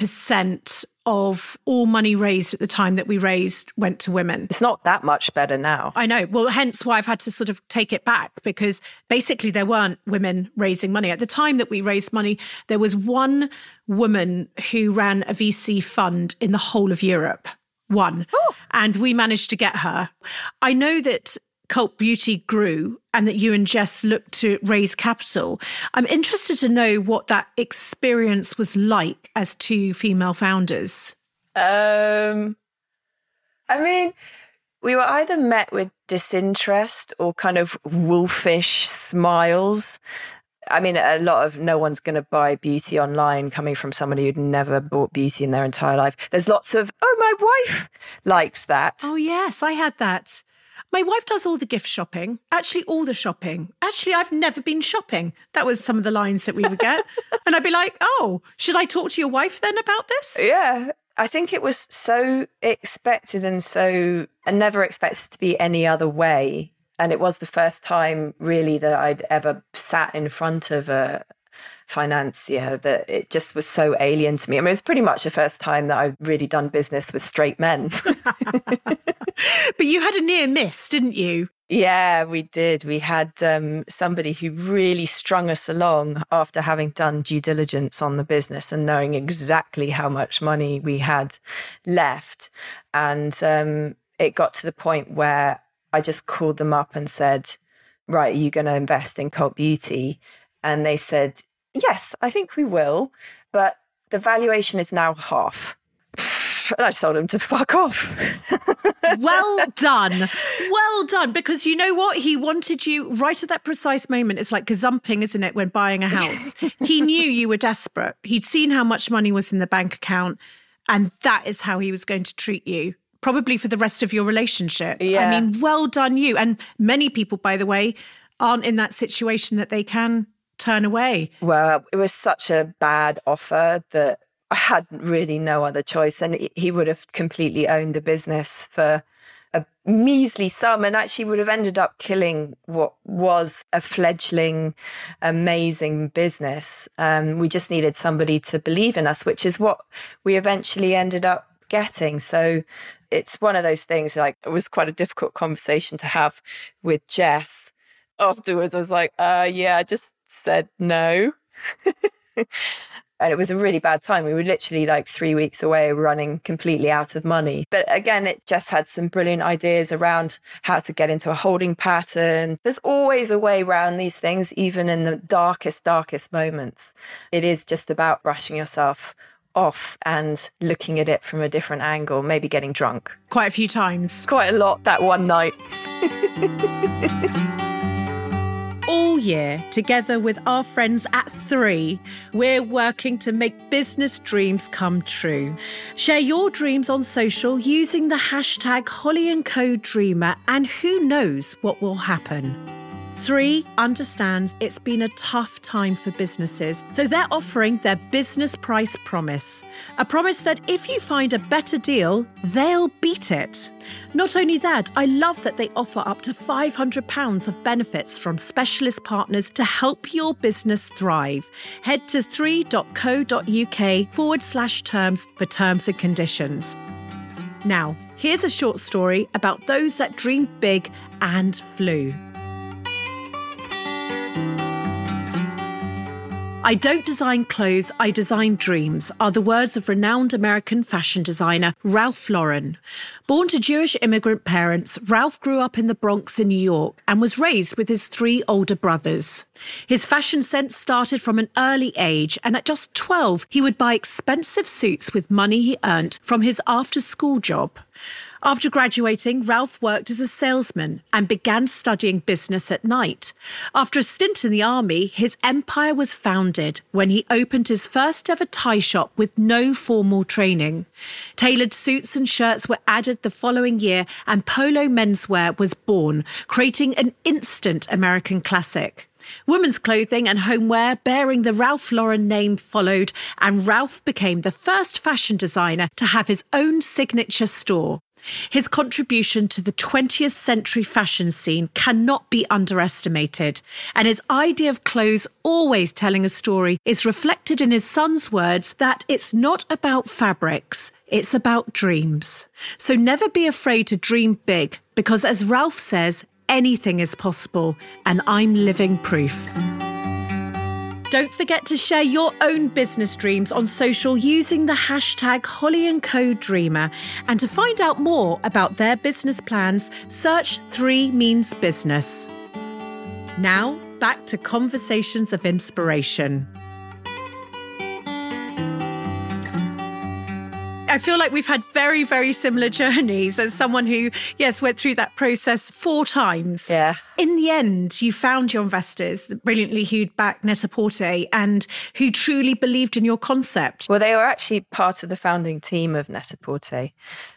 percent of all money raised at the time that we raised went to women. It's not that much better now. I know. Well, hence why I've had to sort of take it back because basically there weren't women raising money. At the time that we raised money, there was one woman who ran a VC fund in the whole of Europe. One. Oh. And we managed to get her. I know that Cult Beauty grew and that you and Jess looked to raise capital. I'm interested to know what that experience was like as two female founders. Um, I mean, we were either met with disinterest or kind of wolfish smiles. I mean, a lot of no one's going to buy beauty online coming from somebody who'd never bought beauty in their entire life. There's lots of, oh, my wife likes that. Oh, yes, I had that. My wife does all the gift shopping, actually, all the shopping. Actually, I've never been shopping. That was some of the lines that we would get. <laughs> and I'd be like, oh, should I talk to your wife then about this? Yeah. I think it was so expected and so, and never expected to be any other way. And it was the first time really that I'd ever sat in front of a financier that it just was so alien to me. I mean, it was pretty much the first time that I'd really done business with straight men. <laughs> but you had a near miss, didn't you? Yeah, we did. We had um, somebody who really strung us along after having done due diligence on the business and knowing exactly how much money we had left. And um, it got to the point where I just called them up and said, Right, are you going to invest in Cult Beauty? And they said, Yes, I think we will. But the valuation is now half. <sighs> And I told him to fuck off. well <laughs> done. Well done. Because you know what? He wanted you right at that precise moment. It's like gazumping, isn't it, when buying a house? <laughs> he knew you were desperate. He'd seen how much money was in the bank account, and that is how he was going to treat you. Probably for the rest of your relationship. Yeah. I mean, well done, you. And many people, by the way, aren't in that situation that they can turn away. Well, it was such a bad offer that I had really no other choice. And he would have completely owned the business for a measly sum and actually would have ended up killing what was a fledgling, amazing business. Um, we just needed somebody to believe in us, which is what we eventually ended up getting. So it's one of those things like it was quite a difficult conversation to have with Jess afterwards. I was like, uh, yeah, just said no. <laughs> and it was a really bad time. We were literally like three weeks away, running completely out of money. But again, it just had some brilliant ideas around how to get into a holding pattern. There's always a way around these things, even in the darkest, darkest moments. It is just about brushing yourself off and looking at it from a different angle, maybe getting drunk. Quite a few times. Quite a lot that one night. <laughs> year, together with our friends at Three, we're working to make business dreams come true. Share your dreams on social using the hashtag Holly & Co Dreamer, and who knows what will happen. Three understands it's been a tough time for businesses, so they're offering their business price promise. A promise that if you find a better deal, they'll beat it. Not only that, I love that they offer up to £500 of benefits from specialist partners to help your business thrive. Head to 3.co.uk forward slash terms for terms and conditions. Now, here's a short story about those that dreamed big and flew. I don't design clothes, I design dreams, are the words of renowned American fashion designer Ralph Lauren. Born to Jewish immigrant parents, Ralph grew up in the Bronx in New York and was raised with his three older brothers. His fashion sense started from an early age, and at just 12, he would buy expensive suits with money he earned from his after school job. After graduating, Ralph worked as a salesman and began studying business at night. After a stint in the army, his empire was founded when he opened his first ever tie shop with no formal training. Tailored suits and shirts were added the following year, and polo menswear was born, creating an instant American classic. Women's clothing and homeware bearing the Ralph Lauren name followed, and Ralph became the first fashion designer to have his own signature store. His contribution to the 20th century fashion scene cannot be underestimated, and his idea of clothes always telling a story is reflected in his son's words that it's not about fabrics, it's about dreams. So never be afraid to dream big, because as Ralph says, anything is possible, and I'm living proof. Don't forget to share your own business dreams on social using the hashtag Holly & Co Dreamer. And to find out more about their business plans, search 3 Means Business. Now, back to Conversations of Inspiration. I feel like we've had very, very similar <laughs> journeys as someone who, yes, went through that process four times. Yeah. In the end, you found your investors the brilliantly who'd backed Net-a-Porter and who truly believed in your concept. Well, they were actually part of the founding team of Net-a-Porter.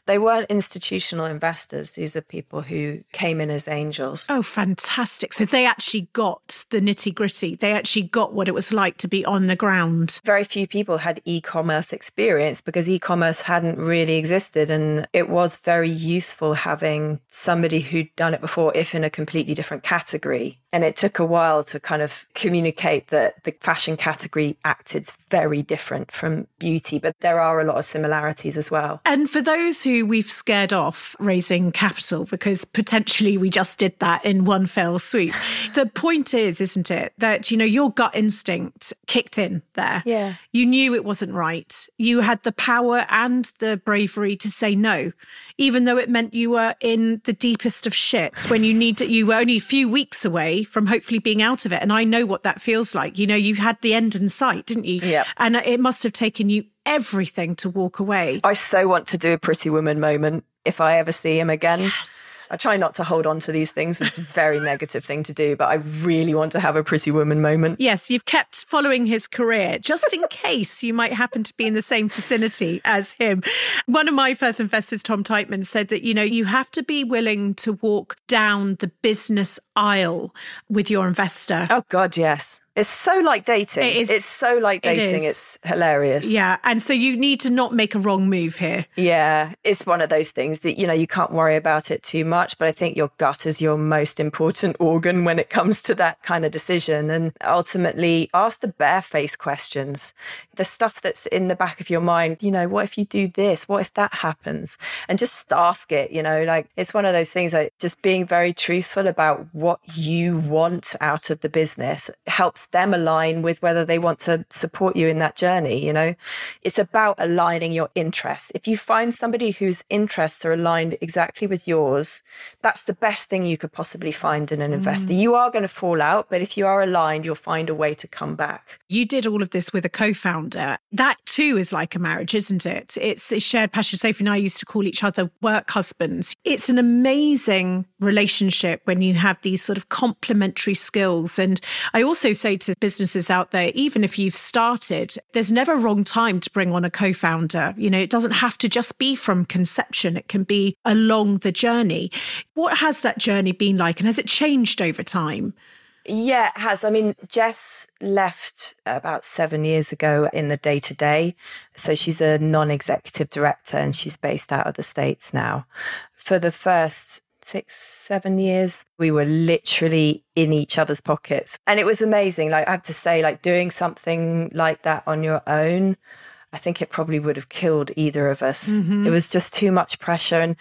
They weren't institutional investors. These are people who came in as angels. Oh, fantastic. So they actually got the nitty gritty. They actually got what it was like to be on the ground. Very few people had e commerce experience because e commerce hadn't really existed. And it was very useful having somebody who'd done it before, if in a completely different category. And it took a while to kind of communicate that the fashion category acted very different from beauty, but there are a lot of similarities as well. And for those who we've scared off raising capital because potentially we just did that in one fell swoop, <laughs> the point is, isn't it, that, you know, your gut instinct kicked in there. Yeah. You knew it wasn't right. You had the power and the bravery to say no, even though it meant you were in the deepest of shit when you need to, you were only a few weeks away from hopefully being out of it. And I know what that feels like. You know, you had the end in sight, didn't you? Yep. And it must have taken you everything to walk away. I so want to do a pretty woman moment if I ever see him again. Yes. I try not to hold on to these things. It's a very <laughs> negative thing to do, but I really want to have a pretty woman moment. Yes, you've kept following his career just in <laughs> case you might happen to be in the same vicinity as him. One of my first investors, Tom Teichman, said that, you know, you have to be willing to walk down the business aisle with your investor. Oh, God, yes. It's so like dating. It is- It's so like dating. is. It's hilarious. Yeah. And so you need to not make a wrong move here. Yeah, it's one of those things that, you know, you can't worry about it too much, but I think your gut is your most important <laughs> organ when it comes to that kind of decision. And ultimately, ask the barefaced questions, the stuff that's in the back of your mind, you know, what if you do this? What if that happens? And just ask it, you know, like it's one of those things like just being very truthful about what you want out of the business helps them align with whether they want to support you in that journey, you know? It's about aligning your interests. If you find somebody whose interests are aligned exactly with yours, that's the best thing you could possibly find in an investor. Mm. You are going to fall out, but if you are aligned, you'll find a way to come back. You did all of this with a co founder. That too is like a marriage, isn't it? It's a shared passion. Sophie and I used to call each other work husbands. It's an amazing relationship when you have these sort of complementary skills. And I also say to businesses out there, even if you've started, there's never a wrong time to bring on a co founder. You know, it doesn't have to just be from conception, it can be along the journey. What has that journey been like? And has it changed over time? Yeah, it has. I mean, Jess left about seven years ago in the day to day. So she's a non executive director and she's based out of the States now. For the first six, seven years, we were literally in each other's pockets. And it was amazing. Like, I have to say, like, doing something like that on your own. I think it probably would have killed either of us. Mm-hmm. It was just too much pressure. And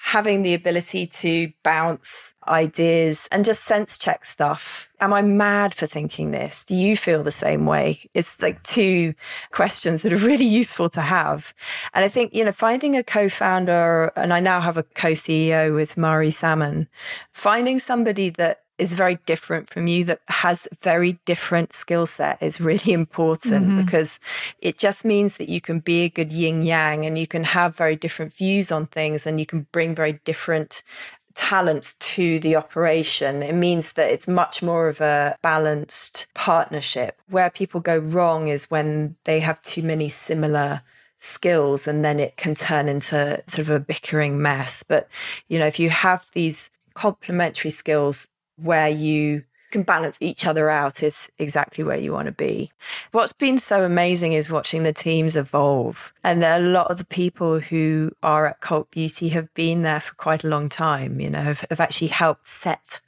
having the ability to bounce ideas and just sense check stuff. Am I mad for thinking this? Do you feel the same way? It's like two questions that are really <laughs> useful to have. And I think, you know, finding a co founder, and I now have a co CEO with Mari Salmon, finding somebody that is very different from you that has very different skill set is really <laughs> important mm-hmm. because it just means that you can be a good yin yang and you can have very different views on things and you can bring very different talents to the operation. It means that it's much more of a balanced partnership. Where people go wrong is when they have too many similar skills and then it can turn into sort of a bickering mess. But, you know, if you have these complementary skills where you can balance each other out is exactly where you want to be. What's been so amazing is watching the teams evolve. And a lot of the people who are at Cult Beauty have been there for quite a long time, you know, have, have actually helped set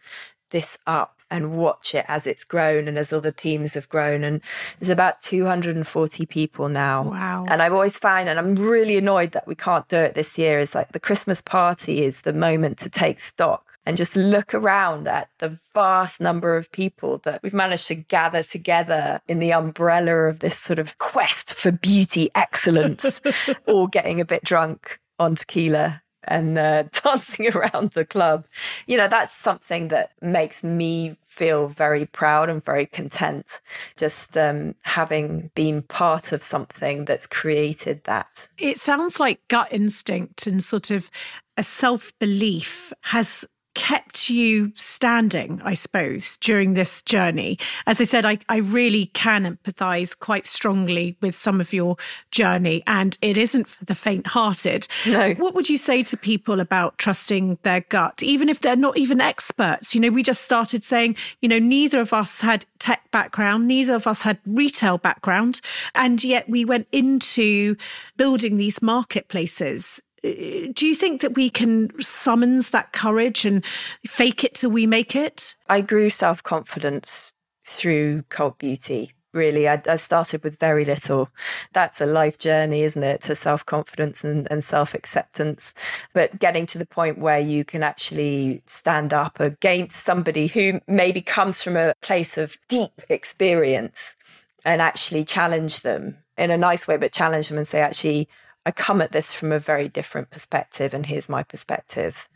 this up and watch it as it's grown and as other teams have grown. And there's about 240 people now. Wow. And I've always found, and I'm really annoyed that we can't do it this year, is like the Christmas party is the moment to take stock and just look around at the vast number of people that we've managed to gather together in the umbrella of this sort of quest for beauty excellence, <laughs> all getting a bit drunk on tequila and uh, <laughs> dancing around the club. You know, that's something that makes me feel very proud and very content just um, having been part of something that's created that. It sounds like gut instinct and sort of a self belief has kept you standing, I suppose, during this journey? As I said, I, I really can empathize quite strongly with some of your journey, and it isn't for the faint hearted. No. What would you say to people about trusting their gut, even if they're not even experts? You know, we just started saying, you know, neither of us had tech background, neither of us had retail background, and yet we went into building these marketplaces do you think that we can summons that courage and fake it till we make it? I grew self confidence through cult beauty. Really, I, I, started with very little. That's a life journey, isn't it? To self confidence and, and self acceptance. But getting to the point where you can actually stand up against somebody who maybe comes from a place of deep experience and actually challenge them in a nice way, but challenge them and say, actually, I come at this from a very different perspective, and here's my perspective.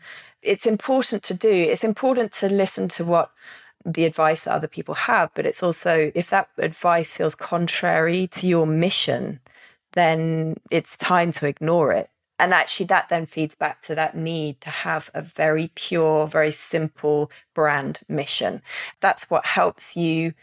It's important to do, it's important to listen to what the advice that other people have, but it's also if that advice feels contrary to your mission, then it's time to ignore it. And actually, that then feeds back to that need to have a very pure, very simple brand mission. That's what helps you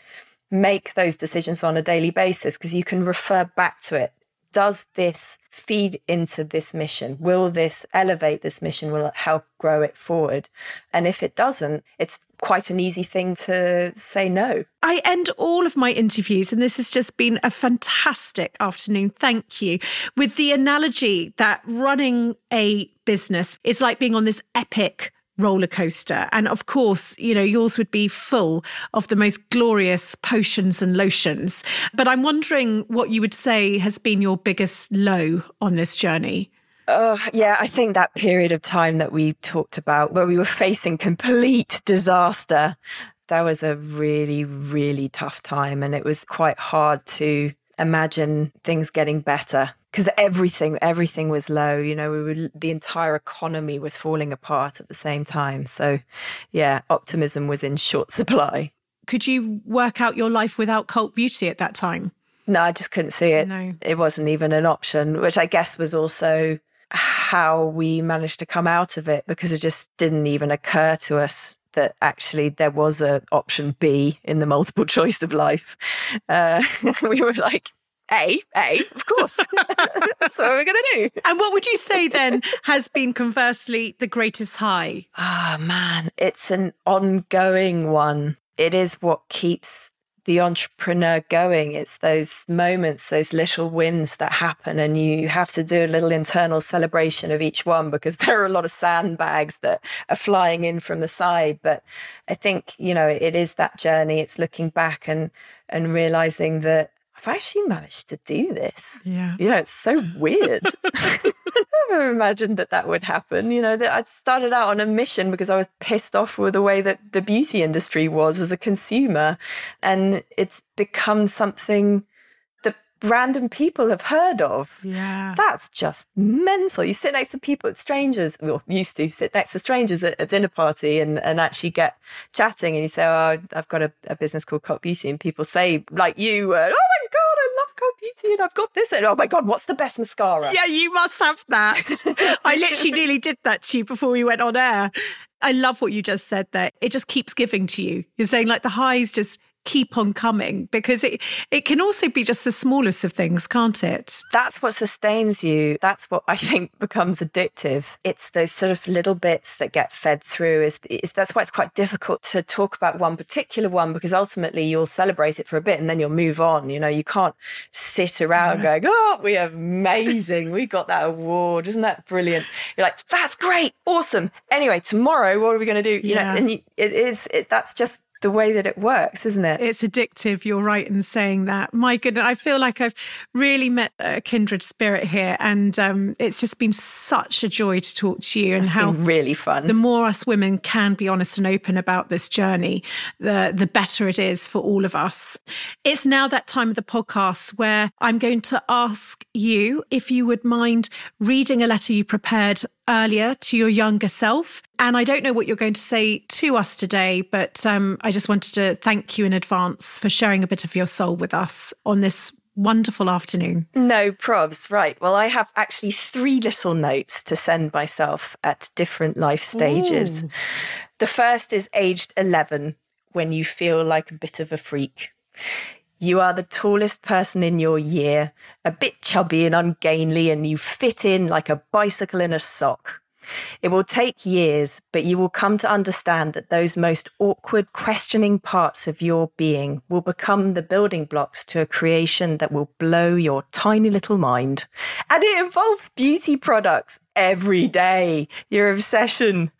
make those decisions on a daily basis because you can refer back to it does this feed into this mission? Will this elevate this mission? Will it help grow it forward? And if it doesn't, it's quite an easy thing to say no. I end all of my interviews, and this has just been a fantastic afternoon. Thank you. With the analogy that running a business is like being on this epic roller coaster. And of course, you know, yours would be full of the most glorious potions and lotions. But I'm wondering what you would say has been your biggest low on this journey. Uh, yeah, I think that period of time that we talked about where we were facing complete disaster, that was a really, really tough time. And it was quite hard to imagine things getting better because everything everything was low you know we were the entire economy was falling apart at the same time so yeah optimism was in short <laughs> supply could you work out your life without cult beauty at that time no i just couldn't see it no. it wasn't even an option which i guess was also how we managed to come out of it because it just didn't even occur to us that actually there was an option B in the multiple <laughs> choice of life. Uh, <laughs> we were like, a, A, of course. <laughs> That's what are we're going to do. And what would you say then has been conversely the greatest high? Ah, oh, man, it's an ongoing one. It is what keeps the entrepreneur going. It's those moments, those little wins that happen, and you have to do a little internal celebration of each one because <laughs> there are a lot of sandbags that are flying in from the side. But I think, you know, it is that journey. It's looking back and and realizing that I've actually managed to do this. Yeah. Yeah, it's so weird. <laughs> <laughs> I never imagined that that would happen. You know, that I started out on a mission because I was pissed off with the way that the beauty industry was as a consumer. And it's become something that random people have heard of. Yeah. That's just mental. You sit next to people, strangers, well, used to sit next to strangers at a dinner party and, and actually get chatting. And you say, Oh, I've got a, a business called Cult Beauty. And people say, like you, uh, Oh my God, I love Cult Beauty and I've got this. And oh my God, what's the best mascara? Yeah, you must have that. <laughs> I literally nearly did that to you before we went on air. I love what you just said there. It just keeps giving to you. You're saying like the highs just keep on coming because it it can also be just the smallest of things can't it? That's what sustains you. That's what i <laughs> think becomes addictive. It's those sort of little bits that get fed through is, is that's why it's quite difficult to talk about one particular one because ultimately you'll celebrate it for a bit and then you'll move on. You know you can't sit around going oh we are amazing. We got that award. Isn't that brilliant? You're like that's great. Awesome. Anyway tomorrow what are we going to do? You yeah. know and you, it is it, that's just the way that it works, isn't it? It's addictive. You're right in saying that. My goodness, I feel like I've really met a kindred spirit here, and um, it's just been such a joy to talk to you. And it's how really fun. The more us women can be honest and open about this journey, the the better it is for all of us. It's now that time of the podcast where I'm going to ask you if you would mind reading a letter you prepared earlier to your younger self. And I don't know what you're going to say to us today, but um, I just wanted to thank you in advance for sharing a bit of your soul with us on this wonderful afternoon. No probs. Right. Well, I have actually three little notes to send myself at different life stages. Ooh. The first is aged 11, when you feel like a bit of a freak. You are the tallest person in your year, a bit chubby and ungainly, and you fit in like a bicycle in a sock. It will take years, but you will come to understand that those most awkward, questioning parts of your being will become the building blocks to a creation that will blow your tiny little mind. And it involves beauty products every day, your obsession.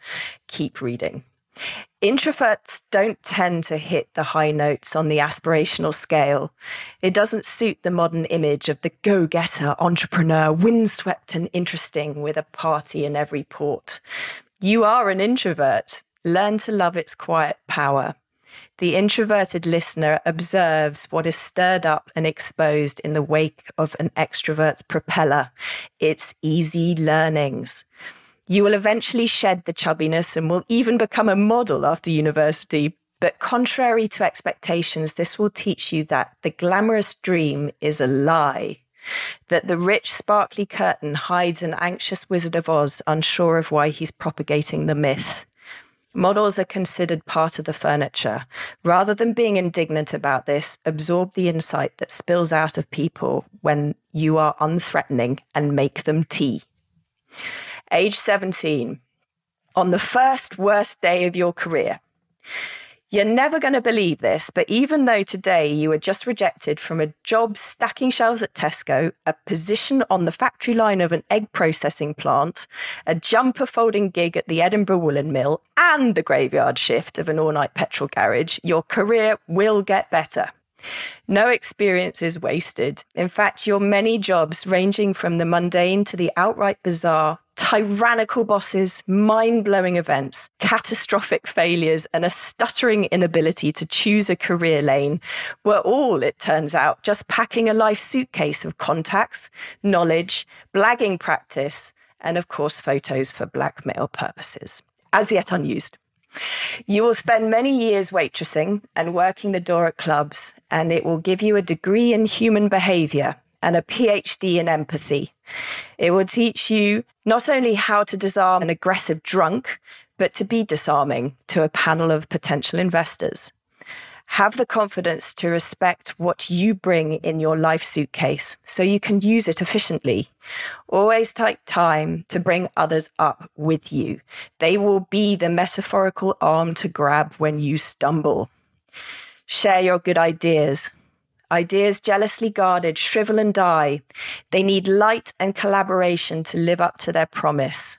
Keep reading. Introverts don't tend to hit the high notes on the aspirational scale. It doesn't suit the modern image of the go getter entrepreneur, windswept and interesting with a party in every port. You are an introvert. Learn to love its quiet power. The introverted listener observes what is stirred up and exposed in the wake of an extrovert's propeller. It's easy learnings. You will eventually shed the chubbiness and will even become a model after university. But contrary to expectations, this will teach you that the glamorous dream is a lie, that the rich, sparkly curtain hides an anxious Wizard of Oz unsure of why he's propagating the myth. Models are considered part of the furniture. Rather than being indignant about this, absorb the insight that spills out of people when you are unthreatening and make them tea age 17, on the first worst day of your career. You're never going to believe this, but even though today you were just rejected from a job stacking shelves at Tesco, a position on the factory line of an egg processing plant, a jumper folding gig at the Edinburgh Woollen Mill, and the graveyard shift of an all night petrol garage, your career will get better. No experience is wasted. In fact, your many jobs, ranging from the mundane to the outright bizarre, tyrannical bosses, mind blowing events, catastrophic failures, and a stuttering inability to choose a career lane were all, it turns out, just packing a life suitcase of contacts, knowledge, blagging practice, and of course, photos for blackmail purposes, as yet unused. You will spend many years waitressing and working the door at clubs, and it will give you a degree in human behavior and a PhD in empathy. It will teach you not only how to disarm an aggressive drunk, but to be disarming to a panel of potential investors. Have the confidence to respect what you bring in your life suitcase so you can use it efficiently. Always take time to bring others up with you. They will be the metaphorical arm to grab when you stumble. Share your good ideas. Ideas jealously guarded shrivel and die. They need light and collaboration to live up to their promise.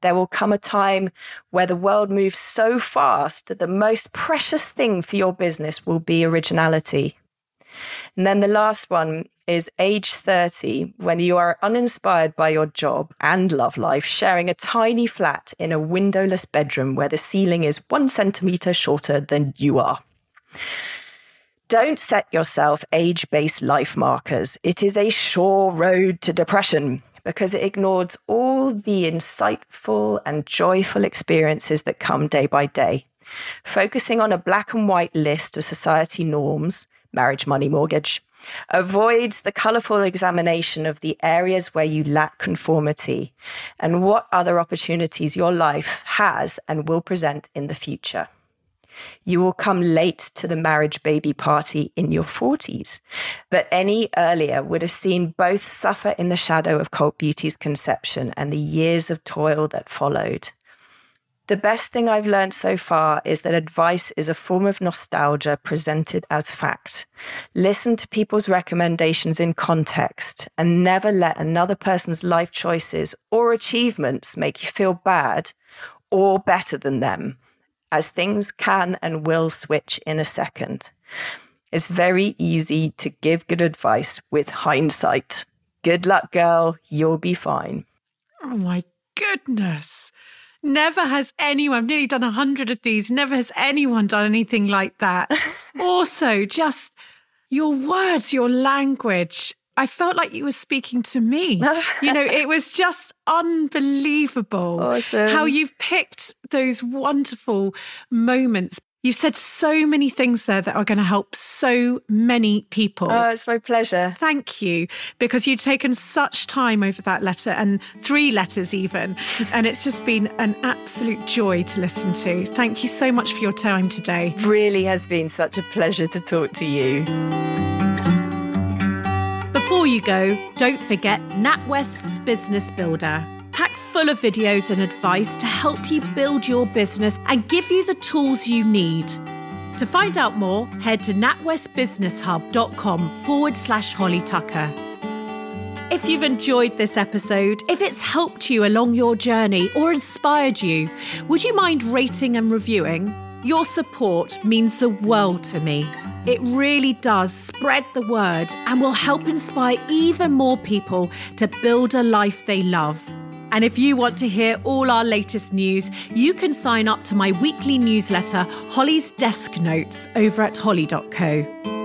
There will come a time where the world moves so fast that the most precious thing for your business will be originality. And then the last one is age 30, when you are uninspired by your job and love life, sharing a tiny flat in a windowless bedroom where the ceiling is one centimeter shorter than you are. Don't set yourself age based life markers. It is a sure road to depression because it ignores all the insightful and joyful experiences that come day by day. Focusing on a black and white list of society norms, marriage, money, mortgage, avoids the colourful examination of the areas where you lack conformity and what other opportunities your life has and will present in the future. You will come late to the marriage baby party in your 40s, but any earlier would have seen both suffer in the shadow of Cult Beauty's conception and the years of toil that followed. The best thing I've learned so far is that advice is a form of nostalgia presented as fact. Listen to people's recommendations in context and never let another person's life choices or achievements make you feel bad or better than them as things can and will switch in a second. It's very easy to give good advice with hindsight. Good luck, girl. You'll be fine. Oh my goodness. Never has anyone, I've nearly done a hundred of these, never has anyone done anything like that. <laughs> also, just your words, your language, I felt like you were speaking to me. <laughs> you know, it was just unbelievable awesome. how you've picked those wonderful moments You've said so many things there that are going to help so many people. Oh, it's my pleasure. Thank you, because you've taken such time over that letter and three letters, even. <laughs> and it's just been an absolute joy to listen to. Thank you so much for your time today. Really has been such a pleasure to talk to you. Before you go, don't forget NatWest's Business Builder. Packed full of videos and advice to help you build your business and give you the tools you need. To find out more, head to natwestbusinesshub.com forward slash Holly Tucker. If you've enjoyed this episode, if it's helped you along your journey or inspired you, would you mind rating and reviewing? Your support means the world to me. It really does spread the word and will help inspire even more people to build a life they love. And if you want to hear all our latest news, you can sign up to my weekly newsletter, Holly's Desk Notes, over at holly.co.